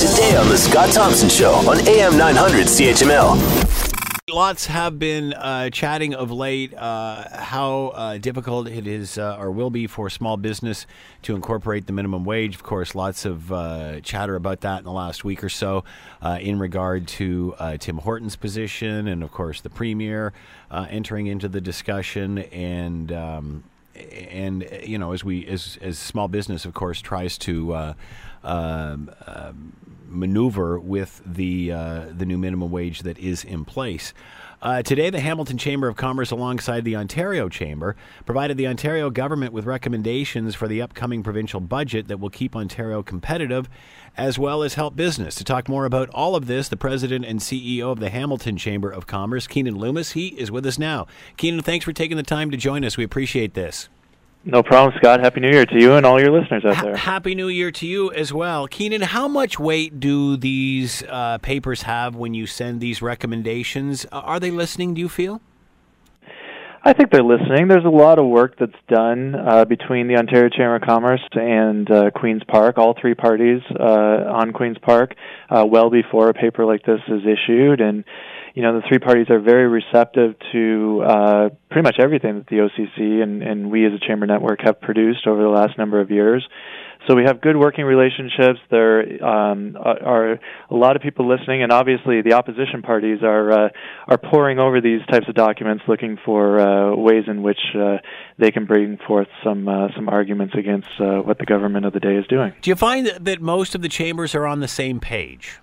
today on The Scott Thompson Show on AM 900 CHML. Lots have been uh, chatting of late uh, how uh, difficult it is uh, or will be for small business to incorporate the minimum wage. Of course, lots of uh, chatter about that in the last week or so uh, in regard to Tim Horton's position and, of course, the premier entering into the discussion and. Um, and you know, as we as as small business, of course, tries to uh, um, uh, maneuver with the uh, the new minimum wage that is in place. Uh, today, the Hamilton Chamber of Commerce, alongside the Ontario Chamber, provided the Ontario government with recommendations for the upcoming provincial budget that will keep Ontario competitive, as well as help business. To talk more about all of this, the president and CEO of the Hamilton Chamber of Commerce, Keanin Loomis, he is with us now. Keanin, thanks for taking the time to join us. We appreciate this. No problem, Scott. Happy New Year to you and all your listeners out there. Happy New Year to you as well. Keanin, how much weight do these uh, papers have when you send these recommendations? Are they listening, do you feel? I think they're listening. There's a lot of work that's done uh, between the Ontario Chamber of Commerce and uh, Queen's Park, all three parties uh, on Queen's Park, uh, well before a paper like this is issued. And you know the three parties are very receptive to uh, pretty much everything that the OCC and, and we as a chamber network have produced over the last number of years. So we have good working relationships. There um, are a lot of people listening, and obviously the opposition parties are uh, are poring over these types of documents, looking for uh, ways in which uh, they can bring forth some uh, some arguments against uh, what the government of the day is doing. Do you find that most of the chambers are on the same page?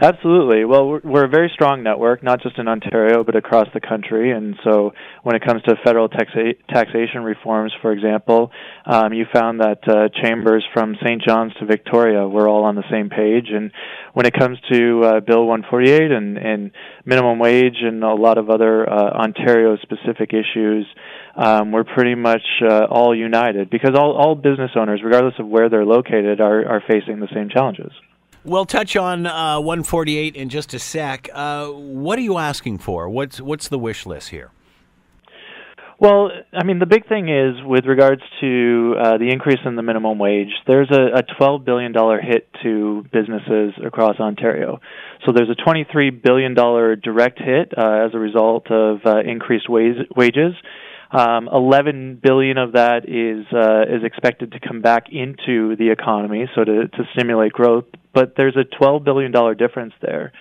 Absolutely. Well, we're, a very strong network, not just in Ontario, but across the country. And so, when it comes to federal taxa- taxation reforms, for example, um, you found that uh, chambers from St. John's to Victoria were all on the same page. And when it comes to uh, Bill 148 and, and minimum wage and a lot of other uh, Ontario-specific issues, um, we're pretty much uh, all united because all, all business owners, regardless of where they're located, are, are facing the same challenges. We'll touch on uh, 148 in just a sec. Uh, what are you asking for? What's what's the wish list here? Well, I mean, the big thing is with regards to uh, the increase in the minimum wage, there's a, a $12 billion hit to businesses across Ontario. So there's a $23 billion direct hit uh, as a result of uh, increased wage, wages. Um, 11 billion of that is uh, is expected to come back into the economy, so to to stimulate growth. But there's a 12 billion dollar difference there,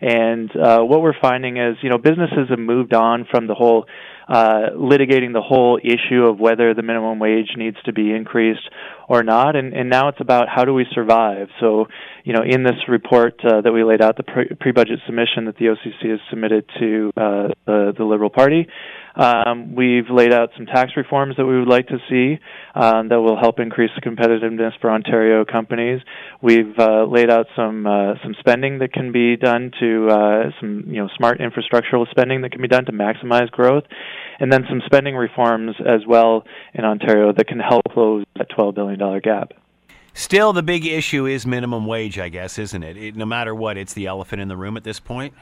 and uh, what we're finding is, you know, businesses have moved on from the whole uh, litigating the whole issue of whether the minimum wage needs to be increased or not, and, and now it's about how do we survive. So, you know, in this report uh, that we laid out, the pre- budget submission that the OCC has submitted to uh, the, the Liberal Party, um, we've laid out some tax reforms that we would like to see um, that will help increase the competitiveness for Ontario companies. We've uh, laid out some uh, some spending that can be done to uh, some you know smart infrastructural spending that can be done to maximize growth, and then some spending reforms as well in Ontario that can help close that $12 billion gap. Still, the big issue is minimum wage, I guess, isn't it? it? No matter what, it's the elephant in the room at this point.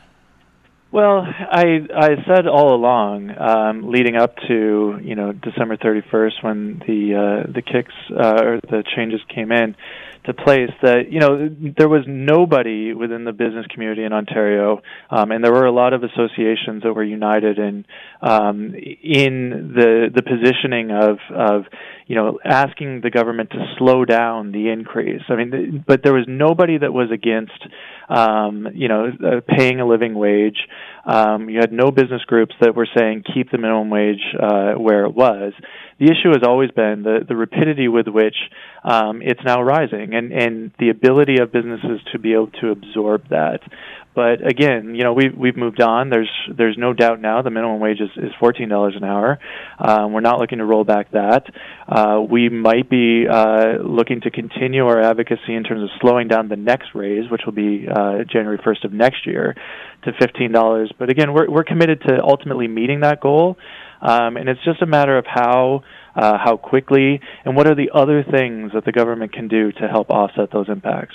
Well, I I said all along, um, leading up to you know December 31st when the uh, the kicks uh, or the changes came in to place, that you know there was nobody within the business community in Ontario, um, and there were a lot of associations that were united in um, in the the positioning of of you know asking the government to slow down the increase. I mean, but there was nobody that was against um, you know, uh, paying a living wage. Um, you had no business groups that were saying keep the minimum wage uh, where it was. The issue has always been the, the rapidity with which um, it's now rising and, and the ability of businesses to be able to absorb that. But again, you know, we've we've moved on. There's there's no doubt now the minimum wage is, is fourteen dollars an hour. Um, we're not looking to roll back that. Uh, we might be uh, looking to continue our advocacy in terms of slowing down the next raise, which will be uh, January first of next year, to fifteen dollars. But again, we're we're committed to ultimately meeting that goal, um, and it's just a matter of how. Uh, how quickly, and what are the other things that the government can do to help offset those impacts?